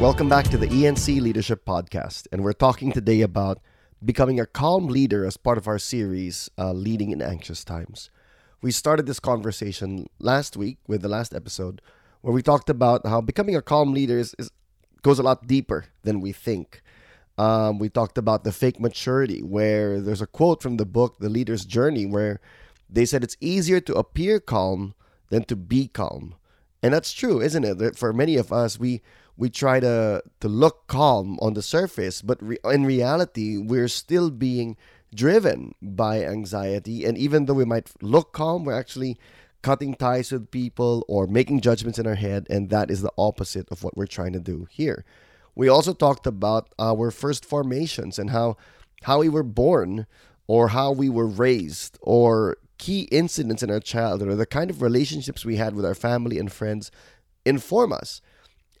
Welcome back to the ENC Leadership Podcast, and we're talking today about becoming a calm leader as part of our series, uh, Leading in Anxious Times. We started this conversation last week with the last episode, where we talked about how becoming a calm leader is, is goes a lot deeper than we think. Um, we talked about the fake maturity, where there's a quote from the book, The Leader's Journey, where they said it's easier to appear calm than to be calm. And that's true, isn't it? For many of us, we we try to to look calm on the surface, but re- in reality, we're still being driven by anxiety. And even though we might look calm, we're actually cutting ties with people or making judgments in our head, and that is the opposite of what we're trying to do here. We also talked about our first formations and how how we were born or how we were raised or key incidents in our childhood or the kind of relationships we had with our family and friends inform us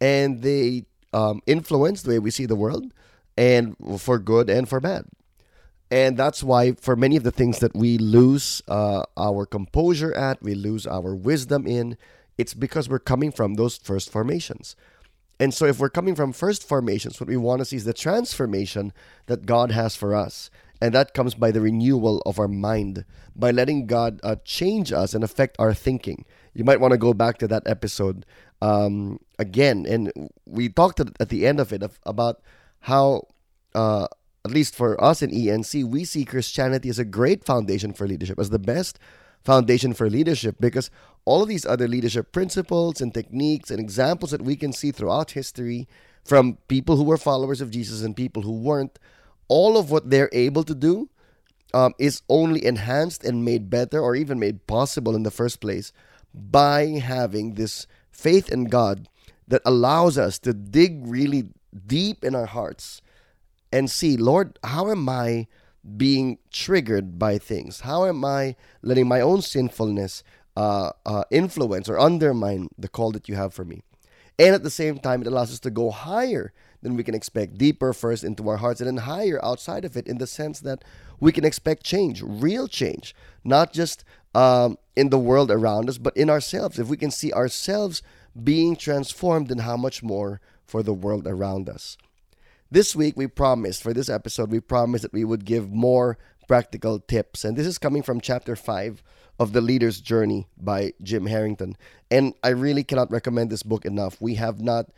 and they um, influence the way we see the world, and for good and for bad. And that's why, for many of the things that we lose uh, our composure at, we lose our wisdom in, it's because we're coming from those first formations. And so, if we're coming from first formations, what we want to see is the transformation that God has for us. And that comes by the renewal of our mind, by letting God uh, change us and affect our thinking. You might want to go back to that episode um, again. And we talked at the end of it about how, uh, at least for us in ENC, we see Christianity as a great foundation for leadership, as the best foundation for leadership, because all of these other leadership principles and techniques and examples that we can see throughout history from people who were followers of Jesus and people who weren't, all of what they're able to do um, is only enhanced and made better or even made possible in the first place by having this faith in God that allows us to dig really deep in our hearts and see, Lord, how am I being triggered by things? How am I letting my own sinfulness uh, uh, influence or undermine the call that you have for me? And at the same time, it allows us to go higher than we can expect, deeper first into our hearts, and then higher outside of it in the sense that we can expect change, real change, not just um, in the world around us, but in ourselves. If we can see ourselves being transformed, then how much more for the world around us? This week, we promised, for this episode, we promised that we would give more practical tips. And this is coming from chapter 5 of The Leader's Journey by Jim Herrington. And I really cannot recommend this book enough. We have not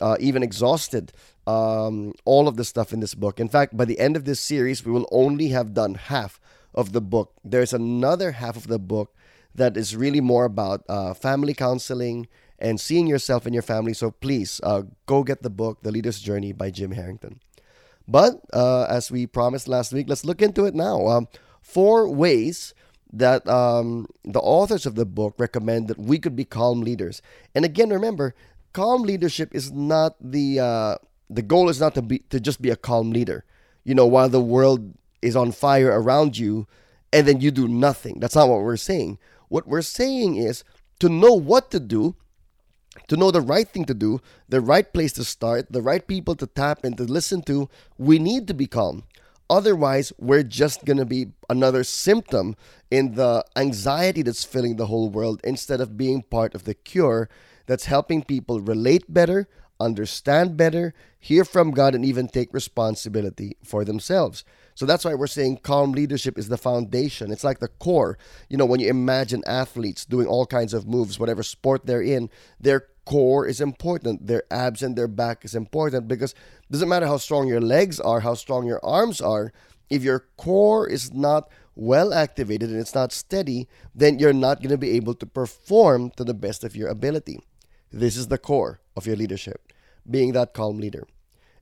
uh, even exhausted um, all of the stuff in this book. In fact, by the end of this series, we will only have done half of the book. There's another half of the book that is really more about uh, family counseling and seeing yourself and your family. So please uh, go get the book, The Leader's Journey by Jim Herrington. But uh, as we promised last week, let's look into it now. Um, four ways that um, the authors of the book recommend that we could be calm leaders. And again, remember, calm leadership is not the uh, the goal is not to be to just be a calm leader. You know, while the world is on fire around you, and then you do nothing. That's not what we're saying. What we're saying is to know what to do, to know the right thing to do, the right place to start, the right people to tap and to listen to, we need to be calm. Otherwise, we're just going to be another symptom in the anxiety that's filling the whole world instead of being part of the cure that's helping people relate better, understand better, hear from God, and even take responsibility for themselves. So that's why we're saying calm leadership is the foundation. It's like the core. You know, when you imagine athletes doing all kinds of moves, whatever sport they're in, their core is important. Their abs and their back is important because it doesn't matter how strong your legs are, how strong your arms are, if your core is not well activated and it's not steady, then you're not going to be able to perform to the best of your ability. This is the core of your leadership, being that calm leader.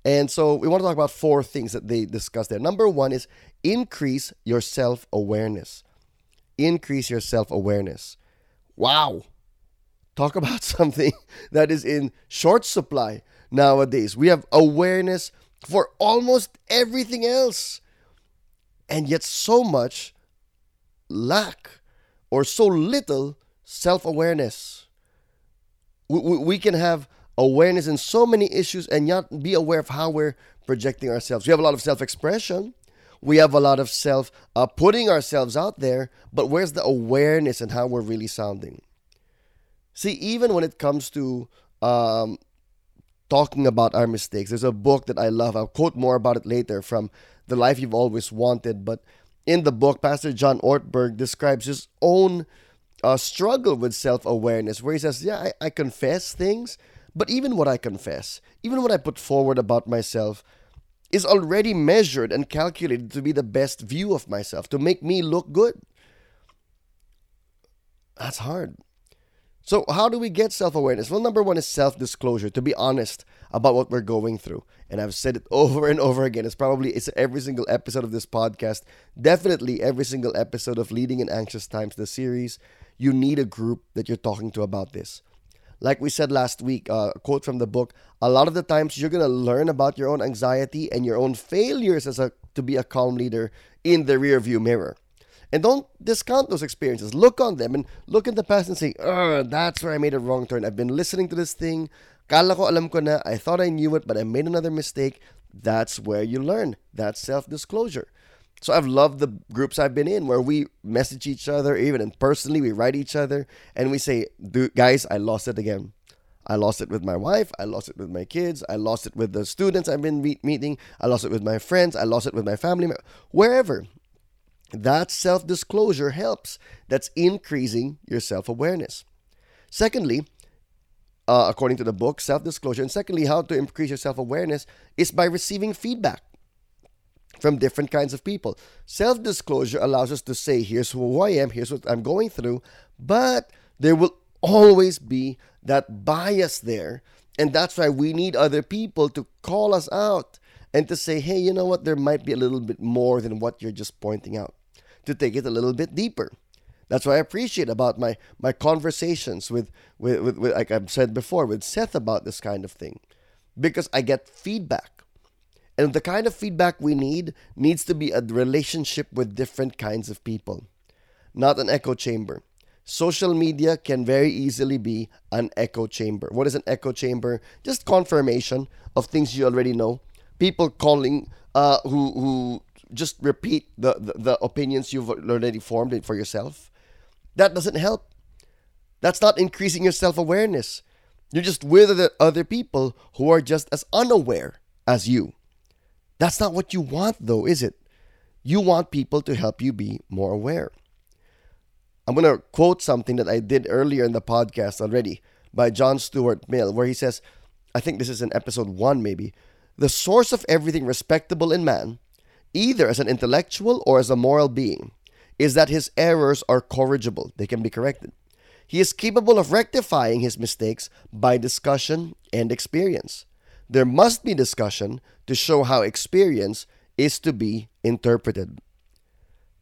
And so we want to talk about four things that they discuss there. Number one is increase your self awareness. Increase your self awareness. Wow. Talk about something that is in short supply nowadays. We have awareness for almost everything else. And yet, so much lack or so little self awareness we, we can have awareness in so many issues and not be aware of how we're projecting ourselves. We have a lot of self expression. We have a lot of self uh, putting ourselves out there, but where's the awareness and how we're really sounding? See, even when it comes to um, talking about our mistakes. There's a book that I love. I'll quote more about it later from The Life You've Always Wanted. But in the book, Pastor John Ortberg describes his own uh, struggle with self awareness, where he says, Yeah, I, I confess things, but even what I confess, even what I put forward about myself, is already measured and calculated to be the best view of myself, to make me look good. That's hard. So, how do we get self awareness? Well, number one is self disclosure, to be honest about what we're going through. And I've said it over and over again. It's probably it's every single episode of this podcast, definitely every single episode of Leading in Anxious Times, the series. You need a group that you're talking to about this. Like we said last week, uh, a quote from the book: a lot of the times you're gonna learn about your own anxiety and your own failures as a to be a calm leader in the rearview mirror. And don't discount those experiences. Look on them and look in the past and say, that's where I made a wrong turn. I've been listening to this thing. Kala ko alam ko na. I thought I knew it, but I made another mistake. That's where you learn. That's self-disclosure. So I've loved the groups I've been in where we message each other, even and personally we write each other and we say, guys, I lost it again. I lost it with my wife. I lost it with my kids. I lost it with the students I've been meeting. I lost it with my friends. I lost it with my family. Wherever. That self disclosure helps. That's increasing your self awareness. Secondly, uh, according to the book, self disclosure, and secondly, how to increase your self awareness is by receiving feedback from different kinds of people. Self disclosure allows us to say, here's who I am, here's what I'm going through, but there will always be that bias there. And that's why we need other people to call us out and to say, hey, you know what, there might be a little bit more than what you're just pointing out, to take it a little bit deeper. That's what I appreciate about my my conversations with, with, with, with like I've said before, with Seth about this kind of thing. Because I get feedback. And the kind of feedback we need needs to be a relationship with different kinds of people, not an echo chamber. Social media can very easily be an echo chamber. What is an echo chamber? Just confirmation of things you already know people calling uh, who who just repeat the, the, the opinions you've already formed for yourself. That doesn't help. That's not increasing your self awareness. You're just with other people who are just as unaware as you. That's not what you want, though, is it? You want people to help you be more aware. I'm going to quote something that I did earlier in the podcast already by John Stuart Mill, where he says, I think this is in episode one, maybe the source of everything respectable in man, either as an intellectual or as a moral being, is that his errors are corrigible, they can be corrected. He is capable of rectifying his mistakes by discussion and experience. There must be discussion to show how experience is to be interpreted.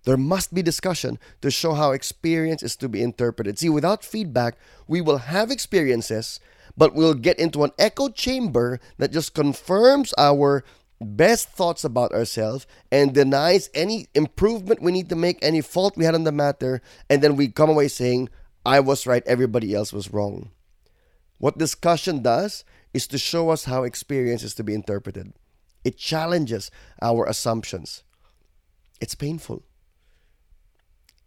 There must be discussion to show how experience is to be interpreted. See, without feedback, we will have experiences but we'll get into an echo chamber that just confirms our best thoughts about ourselves and denies any improvement we need to make, any fault we had on the matter, and then we come away saying, I was right, everybody else was wrong. What discussion does is to show us how experience is to be interpreted. It challenges our assumptions. It's painful.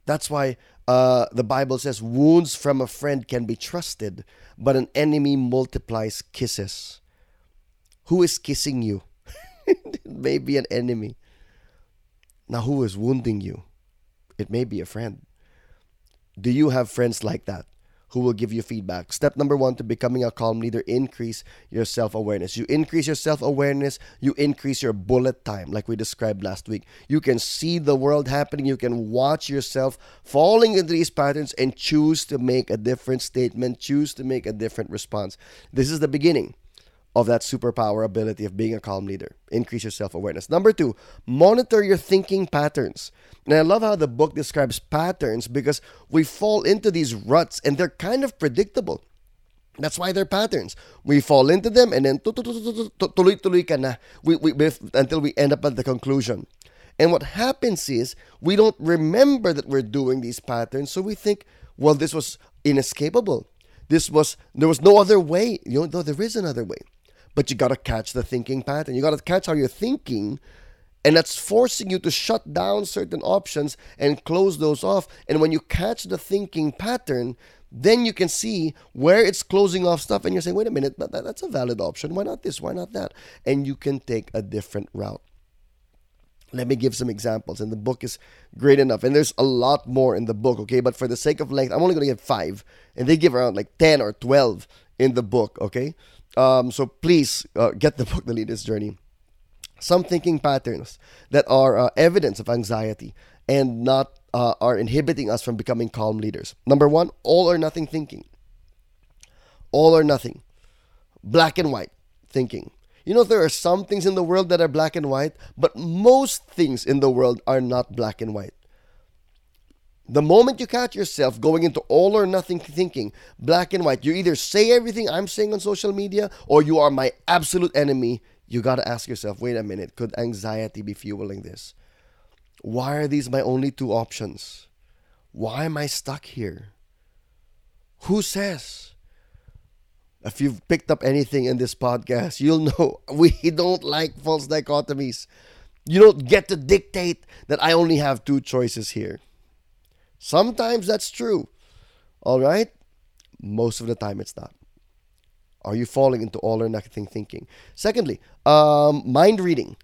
That's why uh, the Bible says wounds from a friend can be trusted, but an enemy multiplies kisses. Who is kissing you? it may be an enemy. Now, who is wounding you? It may be a friend. Do you have friends like that? Who will give you feedback. Step number one to becoming a calm leader increase your self awareness. You increase your self awareness, you increase your bullet time, like we described last week. You can see the world happening, you can watch yourself falling into these patterns and choose to make a different statement, choose to make a different response. This is the beginning of that superpower ability of being a calm leader. Increase your self awareness. Number two, monitor your thinking patterns. And I love how the book describes patterns because we fall into these ruts and they're kind of predictable. That's why they're patterns. We fall into them and then we, until we end up at the conclusion. And what happens is we don't remember that we're doing these patterns, so we think, well, this was inescapable. This was there was no other way. You know, no, there is another way but you got to catch the thinking pattern. You got to catch how you're thinking. And that's forcing you to shut down certain options and close those off. And when you catch the thinking pattern, then you can see where it's closing off stuff and you're saying, wait a minute, that, that's a valid option. Why not this? Why not that? And you can take a different route. Let me give some examples. And the book is great enough. And there's a lot more in the book, okay? But for the sake of length, I'm only going to give five. And they give around like 10 or 12 in the book, okay? Um, so please uh, get the book, The Leader's Journey. Some thinking patterns that are uh, evidence of anxiety and not uh, are inhibiting us from becoming calm leaders. Number one, all or nothing thinking. All or nothing. Black and white thinking. You know, there are some things in the world that are black and white, but most things in the world are not black and white. The moment you catch yourself going into all or nothing thinking, black and white, you either say everything I'm saying on social media or you are my absolute enemy. You got to ask yourself wait a minute, could anxiety be fueling this? Why are these my only two options? Why am I stuck here? Who says? If you've picked up anything in this podcast, you'll know we don't like false dichotomies. You don't get to dictate that I only have two choices here. Sometimes that's true. All right? Most of the time it's not. Are you falling into all or nothing thinking? Secondly, um, mind reading.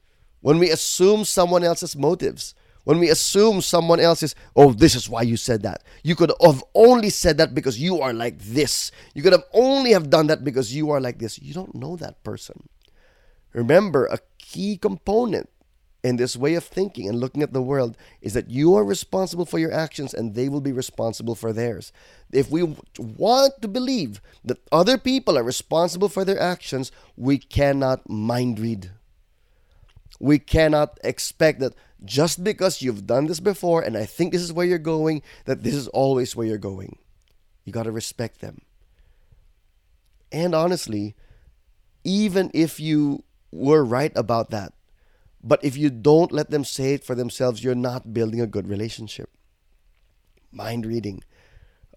When we assume someone else's motives, when we assume someone else is, oh, this is why you said that. You could have only said that because you are like this. You could have only have done that because you are like this. You don't know that person. Remember, a key component in this way of thinking and looking at the world is that you are responsible for your actions and they will be responsible for theirs. If we want to believe that other people are responsible for their actions, we cannot mind read. We cannot expect that just because you've done this before and I think this is where you're going, that this is always where you're going. You got to respect them. And honestly, even if you were right about that, but if you don't let them say it for themselves, you're not building a good relationship. Mind reading.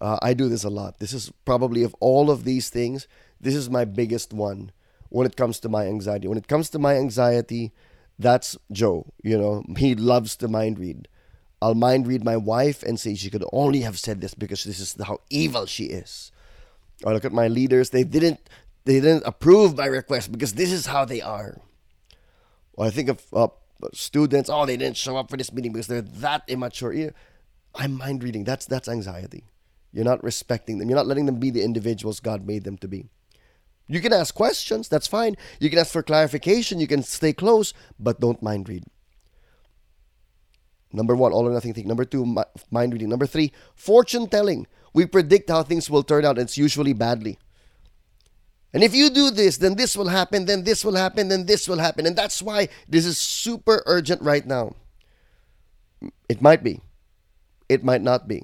Uh, I do this a lot. This is probably of all of these things, this is my biggest one when it comes to my anxiety. When it comes to my anxiety, that's Joe. You know, he loves to mind read. I'll mind read my wife and say she could only have said this because this is how evil she is. Or look at my leaders; they didn't they didn't approve my request because this is how they are. Or I think of uh, students; oh, they didn't show up for this meeting because they're that immature. I'm mind reading. That's that's anxiety. You're not respecting them. You're not letting them be the individuals God made them to be. You can ask questions, that's fine. You can ask for clarification, you can stay close, but don't mind read. Number one, all or nothing thing. Number two, mind reading. Number three, fortune telling. We predict how things will turn out, and it's usually badly. And if you do this, then this will happen, then this will happen, then this will happen. And that's why this is super urgent right now. It might be, it might not be.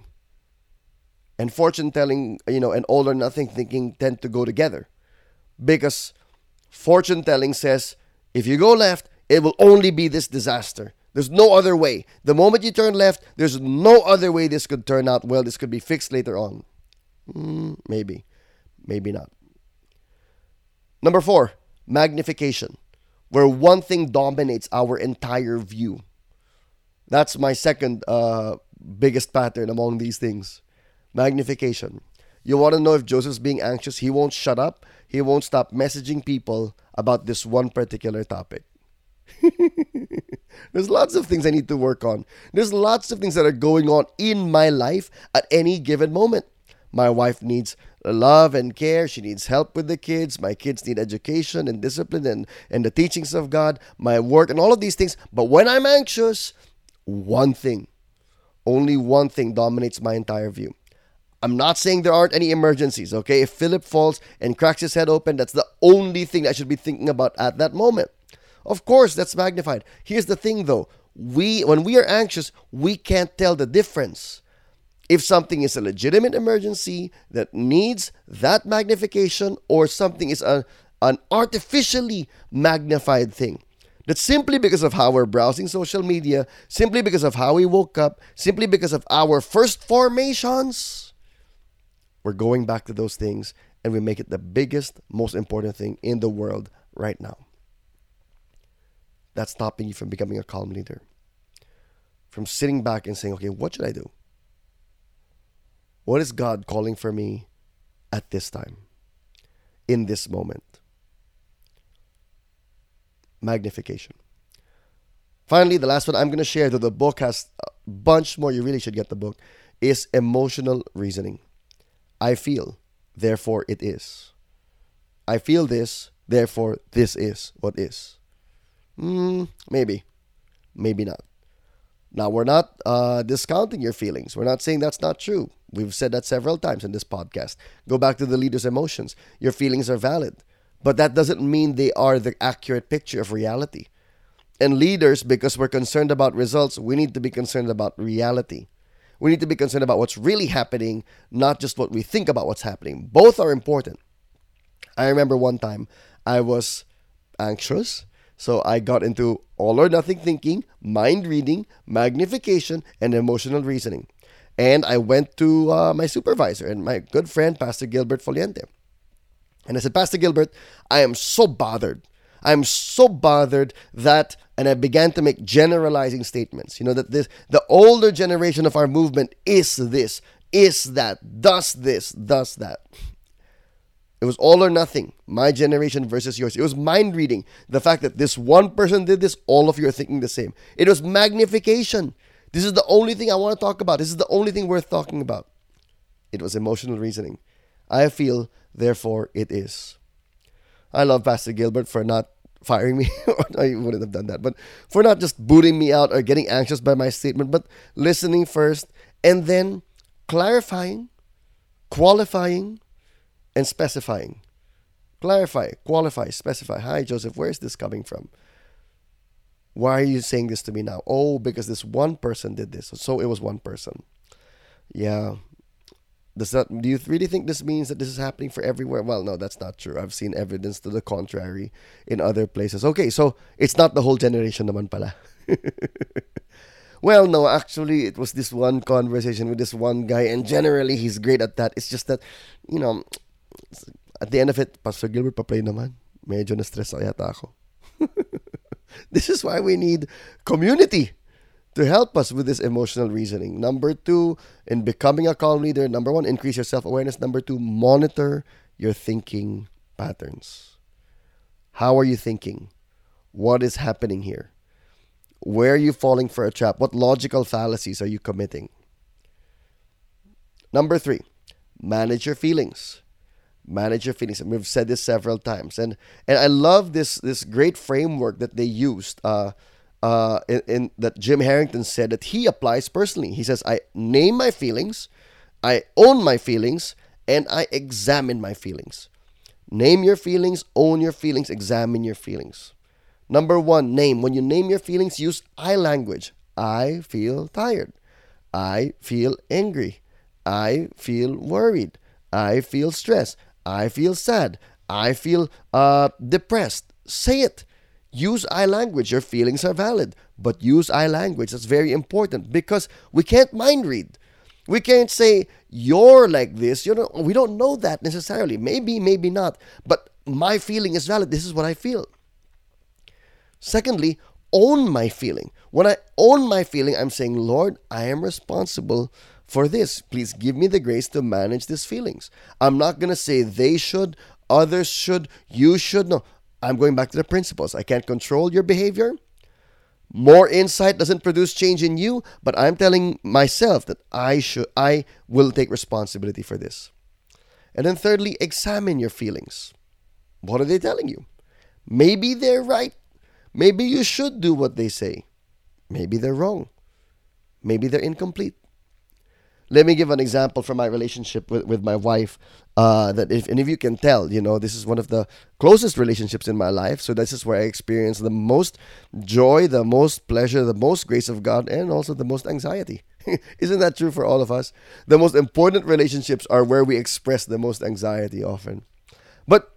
And fortune telling, you know, and all or nothing thinking tend to go together because fortune telling says if you go left, it will only be this disaster. There's no other way. The moment you turn left, there's no other way this could turn out well. This could be fixed later on. Mm, maybe, maybe not. Number four, magnification, where one thing dominates our entire view. That's my second uh, biggest pattern among these things magnification. You want to know if Joseph's being anxious? He won't shut up. He won't stop messaging people about this one particular topic. There's lots of things I need to work on. There's lots of things that are going on in my life at any given moment. My wife needs love and care. She needs help with the kids. My kids need education and discipline and, and the teachings of God, my work, and all of these things. But when I'm anxious, one thing, only one thing dominates my entire view. I'm not saying there aren't any emergencies, okay? If Philip falls and cracks his head open, that's the only thing I should be thinking about at that moment. Of course, that's magnified. Here's the thing though. We when we are anxious, we can't tell the difference. If something is a legitimate emergency that needs that magnification or something is a, an artificially magnified thing. That simply because of how we're browsing social media, simply because of how we woke up, simply because of our first formations, we're going back to those things and we make it the biggest, most important thing in the world right now. That's stopping you from becoming a calm leader. From sitting back and saying, okay, what should I do? What is God calling for me at this time, in this moment? Magnification. Finally, the last one I'm going to share, though the book has a bunch more, you really should get the book, is emotional reasoning. I feel, therefore it is. I feel this, therefore this is what is. Mm, maybe, maybe not. Now, we're not uh, discounting your feelings. We're not saying that's not true. We've said that several times in this podcast. Go back to the leader's emotions. Your feelings are valid, but that doesn't mean they are the accurate picture of reality. And leaders, because we're concerned about results, we need to be concerned about reality. We need to be concerned about what's really happening, not just what we think about what's happening. Both are important. I remember one time I was anxious so I got into all or nothing thinking, mind reading, magnification, and emotional reasoning. And I went to uh, my supervisor and my good friend, Pastor Gilbert Foliente. And I said, Pastor Gilbert, I am so bothered. I'm so bothered that, and I began to make generalizing statements. You know, that this, the older generation of our movement is this, is that, does this, does that. It was all or nothing. My generation versus yours. It was mind reading. The fact that this one person did this, all of you are thinking the same. It was magnification. This is the only thing I want to talk about. This is the only thing worth talking about. It was emotional reasoning. I feel, therefore, it is. I love Pastor Gilbert for not firing me. I wouldn't have done that. But for not just booting me out or getting anxious by my statement, but listening first and then clarifying, qualifying, and specifying. Clarify, qualify, specify. Hi, Joseph, where is this coming from? Why are you saying this to me now? Oh, because this one person did this. So it was one person. Yeah. Does that do you really think this means that this is happening for everywhere? Well, no, that's not true. I've seen evidence to the contrary in other places. Okay, so it's not the whole generation naman pala. well, no, actually it was this one conversation with this one guy and generally he's great at that. It's just that, you know, at the end of it, Pastor Gilbert pa-play naman. Medyo na-stress yata ako. this is why we need community to help us with this emotional reasoning. Number two, in becoming a calm leader, number one, increase your self awareness. Number two, monitor your thinking patterns. How are you thinking? What is happening here? Where are you falling for a trap? What logical fallacies are you committing? Number three, manage your feelings manage your feelings. And we've said this several times, and and I love this this great framework that they used. Uh, uh, in, in that Jim Herrington said that he applies personally. He says, "I name my feelings, I own my feelings, and I examine my feelings." Name your feelings, own your feelings, examine your feelings. Number one, name. When you name your feelings, use I language. I feel tired. I feel angry. I feel worried. I feel stressed. I feel sad. I feel uh, depressed. Say it. Use I language. Your feelings are valid, but use I language. That's very important because we can't mind read. We can't say you're like this. You know, we don't know that necessarily. Maybe, maybe not. But my feeling is valid. This is what I feel. Secondly, own my feeling. When I own my feeling, I'm saying, Lord, I am responsible for this. Please give me the grace to manage these feelings. I'm not going to say they should, others should, you should. No, I'm going back to the principles. I can't control your behavior. More insight doesn't produce change in you, but I'm telling myself that I should I will take responsibility for this. And then thirdly, examine your feelings. What are they telling you? Maybe they're right. Maybe you should do what they say. Maybe they're wrong. Maybe they're incomplete. Let me give an example from my relationship with, with my wife. Uh, that if any of you can tell, you know, this is one of the closest relationships in my life. So this is where I experience the most joy, the most pleasure, the most grace of God, and also the most anxiety. Isn't that true for all of us? The most important relationships are where we express the most anxiety often. But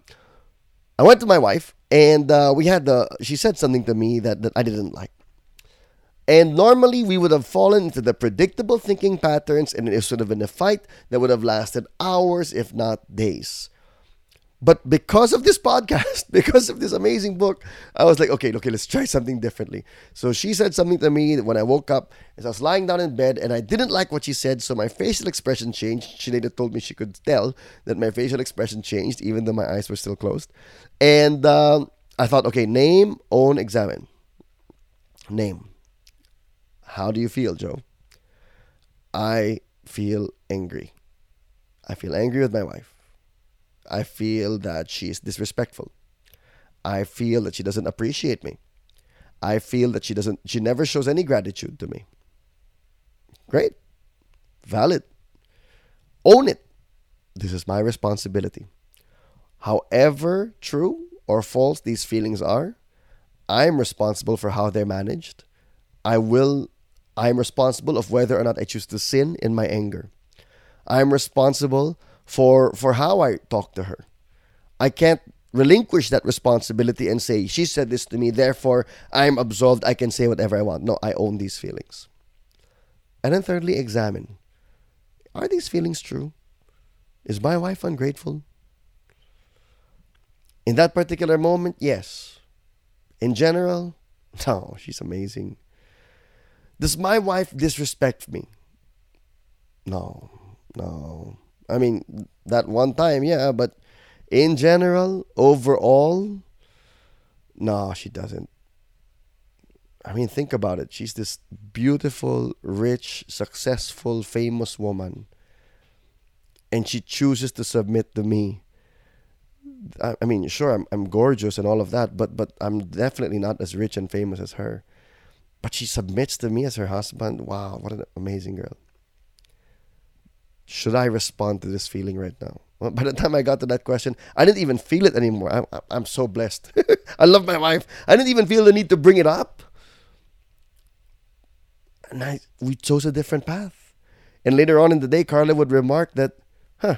I went to my wife, and uh, we had the. She said something to me that, that I didn't like. And normally we would have fallen into the predictable thinking patterns and it would have been a fight that would have lasted hours, if not days. But because of this podcast, because of this amazing book, I was like, okay, okay, let's try something differently. So she said something to me when I woke up as I was lying down in bed, and I didn't like what she said, so my facial expression changed. She later told me she could tell that my facial expression changed, even though my eyes were still closed. And um, I thought, okay, name, own, examine. Name. How do you feel, Joe? I feel angry. I feel angry with my wife. I feel that she's disrespectful. I feel that she doesn't appreciate me. I feel that she doesn't she never shows any gratitude to me. Great. Valid. Own it. This is my responsibility. However true or false these feelings are, I'm responsible for how they're managed. I will I'm responsible of whether or not I choose to sin in my anger. I'm responsible for for how I talk to her. I can't relinquish that responsibility and say she said this to me therefore I'm absolved I can say whatever I want. No, I own these feelings. And then thirdly examine. Are these feelings true? Is my wife ungrateful? In that particular moment, yes. In general, no, she's amazing. Does my wife disrespect me? No, no. I mean, that one time, yeah, but in general, overall, no, she doesn't. I mean, think about it. She's this beautiful, rich, successful, famous woman. And she chooses to submit to me. I, mean, sure, I'm, I'm gorgeous and all of that, but but I'm definitely not as rich and famous as her. But she submits to me as her husband. Wow, what an amazing girl should I respond to this feeling right now? Well, by the time I got to that question, I didn't even feel it anymore. I'm, I'm so blessed. I love my wife. I didn't even feel the need to bring it up. And I, we chose a different path. And later on in the day, Carla would remark that, huh,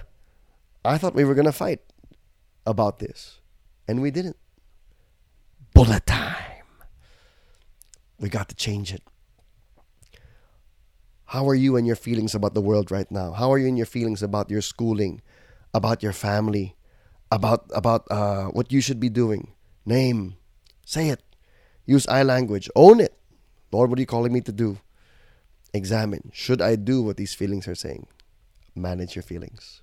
I thought we were going to fight about this. And we didn't. Bullet time. We got to change it. How are you and your feelings about the world right now? How are you in your feelings about your schooling, about your family, about about uh, what you should be doing? Name, say it. Use I language. Own it. Lord, what are you calling me to do? Examine. Should I do what these feelings are saying? Manage your feelings.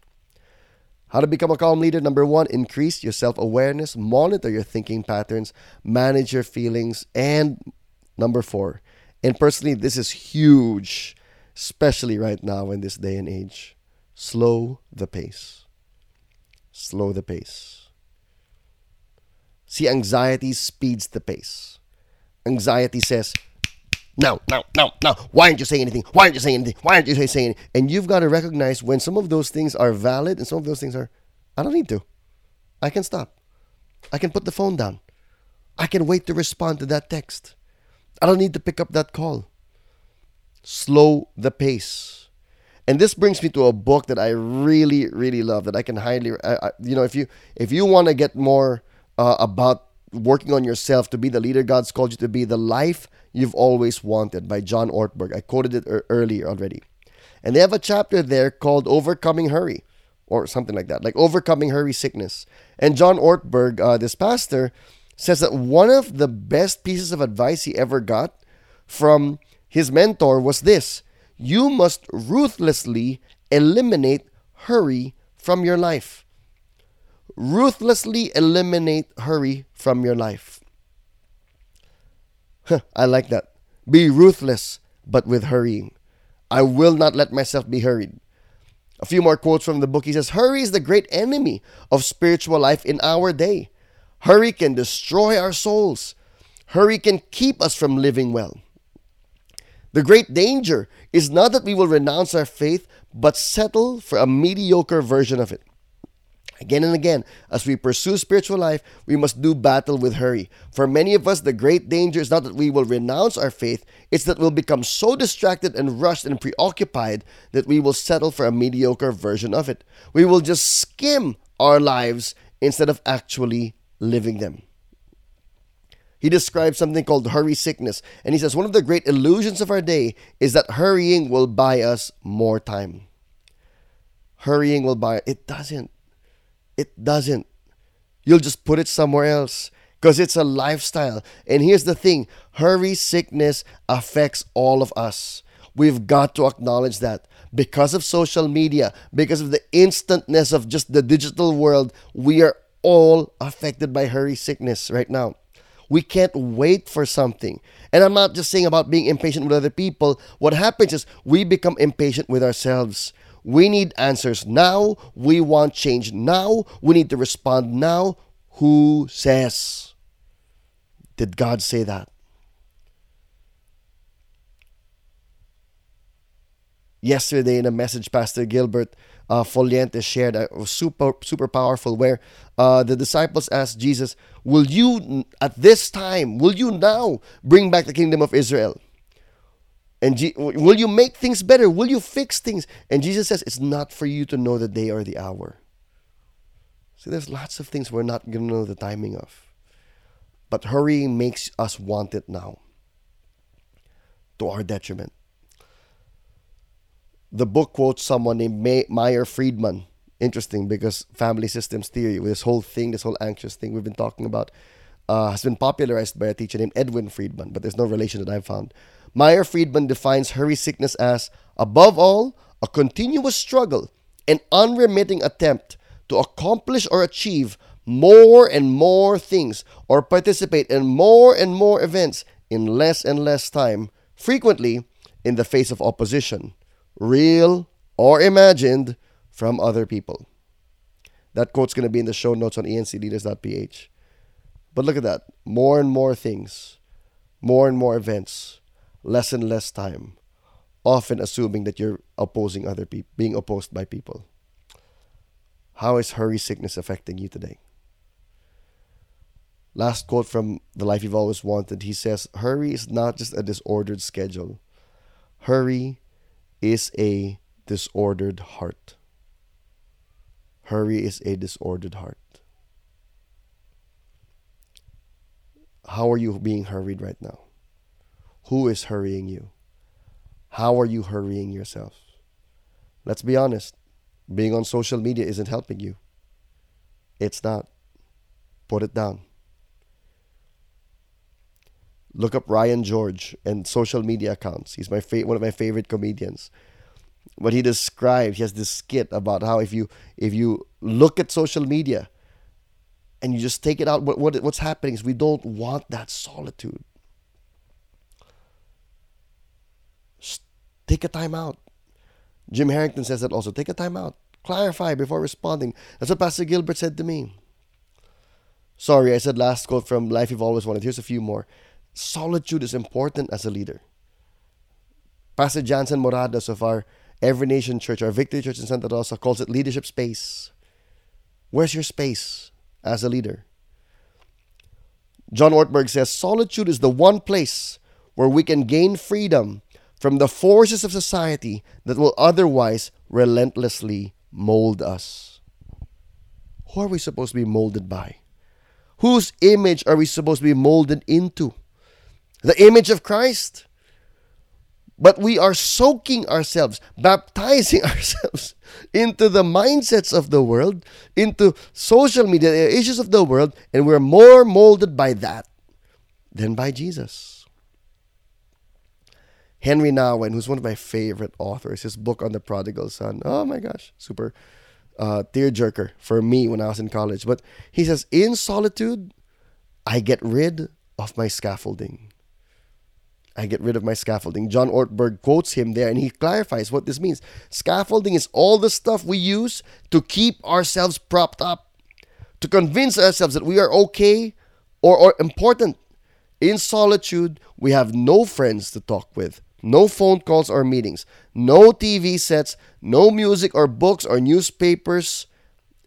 How to become a calm leader? Number one, increase your self awareness, monitor your thinking patterns, manage your feelings, and number four, and personally, this is huge especially right now in this day and age. Slow the pace. Slow the pace. See, anxiety speeds the pace. Anxiety says, no, no, no, no. Why aren't you saying anything? Why aren't you saying anything? Why aren't you saying anything? And you've got to recognize when some of those things are valid and some of those things are, I don't need to. I can stop. I can put the phone down. I can wait to respond to that text. I don't need to pick up that call slow the pace. And this brings me to a book that I really, really love that I can highly, you know, if you if you want to get more uh, about working on yourself to be the leader God's called you to be, the life you've always wanted by John Ortberg. I quoted it er- earlier already, and they have a chapter there called "Overcoming Hurry." Or something like that, like overcoming hurry sickness. And John Ortberg, uh, this pastor, says that one of the best pieces of advice he ever got from his mentor was this you must ruthlessly eliminate hurry from your life. Ruthlessly eliminate hurry from your life. Huh, I like that. Be ruthless, but with hurrying. I will not let myself be hurried. A few more quotes from the book. He says, Hurry is the great enemy of spiritual life in our day. Hurry can destroy our souls. Hurry can keep us from living well. The great danger is not that we will renounce our faith, but settle for a mediocre version of it. Again and again, as we pursue spiritual life, we must do battle with hurry. For many of us, the great danger is not that we will renounce our faith, it's that we'll become so distracted and rushed and preoccupied that we will settle for a mediocre version of it. We will just skim our lives instead of actually living them he describes something called hurry sickness. And he says one of the great illusions of our day is that hurrying will buy us more time. Hurrying will buy it doesn't. It doesn't. You'll just put it somewhere else because it's a lifestyle. And here's the thing hurry sickness affects all of us. We've got to acknowledge that. Because of social media, because of the instantness of just the digital world, we are all affected by hurry sickness right now. We can't wait for something. And I'm not just saying about being impatient with other people. What happens is we become impatient with ourselves. We need answers now. We want change now. We need to respond now. Who says? Did God say that? Yesterday in a message, Pastor Gilbert uh, Foliente shared was super super powerful, where uh, the disciples asked Jesus, "Will you at this time? Will you now bring back the kingdom of Israel?" And G- will you make things better? Will you fix things? And Jesus says, It's not for you to know the day or the hour. See, there's lots of things we're not to know the timing of. But hurrying makes us want it now to our detriment. The book quotes someone named May- Meyer Friedman. Interesting because family systems theory, this whole thing, this whole anxious thing we've been talking about, uh, has been popularized by a teacher named Edwin Friedman, but there's no relation that I've found. Meyer Friedman defines hurry sickness as, above all, a continuous struggle, an unremitting attempt to accomplish or achieve more and more things or participate in more and more events in less and less time, frequently in the face of opposition, real or imagined, from other people. That quote's going to be in the show notes on encleaders.ph. But look at that. More and more things, more and more events, less and less time, often assuming that you're opposing other people, being opposed by people. How is hurry sickness affecting you today? Last quote from The Life You've Always Wanted. He says, Hurry is not just a disordered schedule, hurry is a disordered heart. Hurry is a disordered heart. How are you being hurried right now? Who is hurrying you? How are you hurrying yourself? Let's be honest. Being on social media isn't helping you. It's not. Put it down. Look up Ryan George and social media accounts. He's my fa- one of my favorite comedians. What he described, he has this skit about how if you if you look at social media and you just take it out, what, what what's happening is we don't want that solitude. Take a time out. Jim Herrington says that also. Take a time out. Clarify before responding. That's what Pastor Gilbert said to me. Sorry, I said last quote from Life You've Always Wanted. Here's a few more. Solitude is important as a leader. Pastor Jansen Moradas of our Every Nation Church, our Victory Church in Santa Rosa, calls it leadership space. Where's your space as a leader? John Ortberg says solitude is the one place where we can gain freedom from the forces of society that will otherwise relentlessly mold us. Who are we supposed to be molded by? Whose image are we supposed to be molded into? The image of Christ. But we are soaking ourselves, baptizing ourselves into the mindsets of the world, into social media, issues of the world, and we're more molded by that than by Jesus. Henri Nouwen, who's one of my favorite authors, his book on the prodigal son. Oh my gosh, super uh, tearjerker for me when I was in college. But he says, in solitude, I get rid of my scaffolding. I get rid of my scaffolding. John Ortberg quotes him there and he clarifies what this means. Scaffolding is all the stuff we use to keep ourselves propped up, to convince ourselves that we are okay or, or important. In solitude, we have no friends to talk with, no phone calls or meetings, no TV sets, no music or books or newspapers.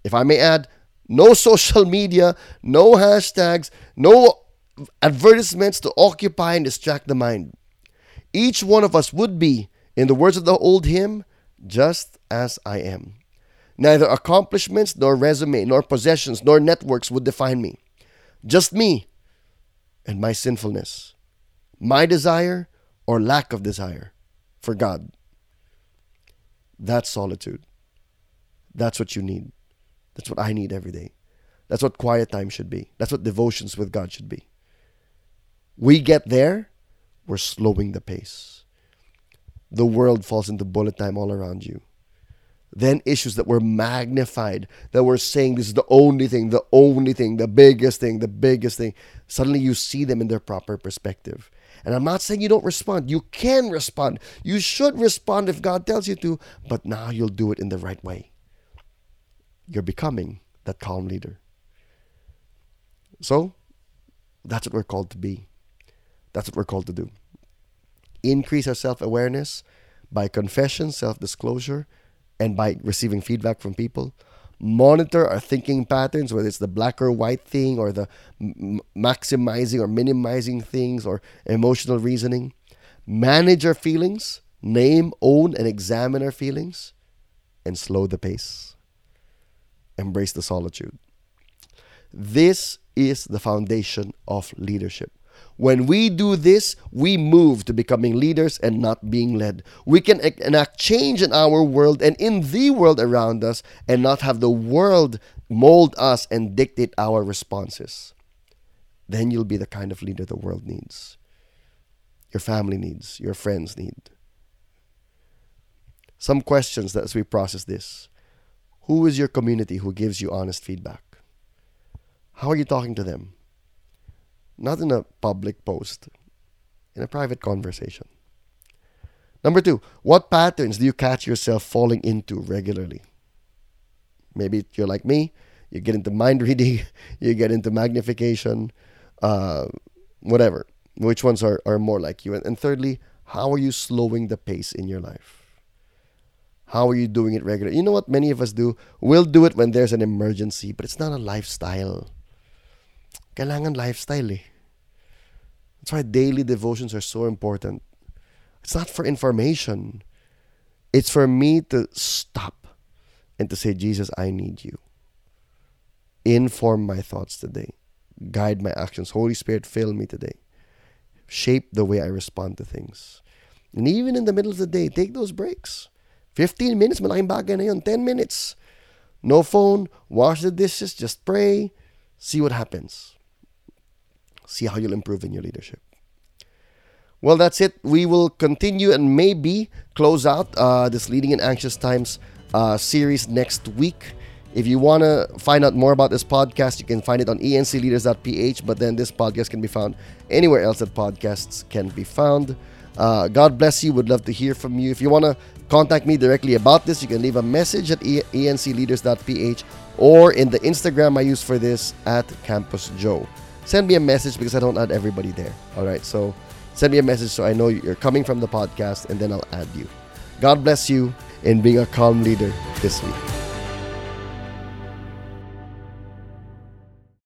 If I may add, no social media, no hashtags, no advertisements to occupy and distract the mind. Each one of us would be, in the words of the old hymn, just as I am. Neither accomplishments, nor resume, nor possessions, nor networks would define me. Just me and my sinfulness, my desire or lack of desire for God. That's solitude. That's what you need. That's what I need every day. That's what quiet time should be. That's what devotions with God should be. We get there, we're slowing the pace. The world falls into bullet time all around you. Then issues that were magnified, that were saying this is the only thing, the only thing, the biggest thing, the biggest thing. Suddenly you see them in their proper perspective. And I'm not saying you don't respond. You can respond. You should respond if God tells you to, but now you'll do it in the right way. You're becoming that calm leader. So, that's what we're called to be. That's what we're called to do. Increase our self awareness by confession, self disclosure, and by receiving feedback from people. Monitor our thinking patterns, whether it's the black or white thing, or the m- maximizing or minimizing things, or emotional reasoning. Manage our feelings, name, own, and examine our feelings, and slow the pace. Embrace the solitude. This is the foundation of leadership. When we do this, we move to becoming leaders and not being led. We can enact change in our world and in the world around us and not have the world mold us and dictate our responses. Then you'll be the kind of leader the world needs, your family needs, your friends need. Some questions as we process this. Who is your community who gives you honest feedback? How are you talking to them? Not in a public post, in a private conversation. Number two, what patterns do you catch yourself falling into regularly? Maybe you're like me, you get into mind reading, you get into magnification, uh, whatever. Which ones are, are more like you? And, and thirdly, how are you slowing the pace in your life? How are you doing it regularly? You know what many of us do? We'll do it when there's an emergency, but it's not a lifestyle. Kailangan lifestyle eh. That's why daily devotions are so important. It's not for information. It's for me to stop and to say, Jesus, I need you. Inform my thoughts today. Guide my actions. Holy Spirit, fill me today. Shape the way I respond to things. And even in the middle of the day, take those breaks. 15 minutes, malaking bagay na yun. 10 minutes. No phone, wash the dishes, just pray, see what happens see how you'll improve in your leadership. Well, that's it. We will continue and maybe close out uh, this Leading in Anxious Times uh, series next week. If you want to find out more about this podcast, you can find it on encleaders.ph, but then this podcast can be found anywhere else that podcasts can be found. Uh, God bless you. Would love to hear from you. If you want to contact me directly about this, you can leave a message at encleaders.ph or in the Instagram I use for this at Campus Joe send me a message because I don't add everybody there. All right. So send me a message so I know you're coming from the podcast and then I'll add you. God bless you in being a calm leader this week.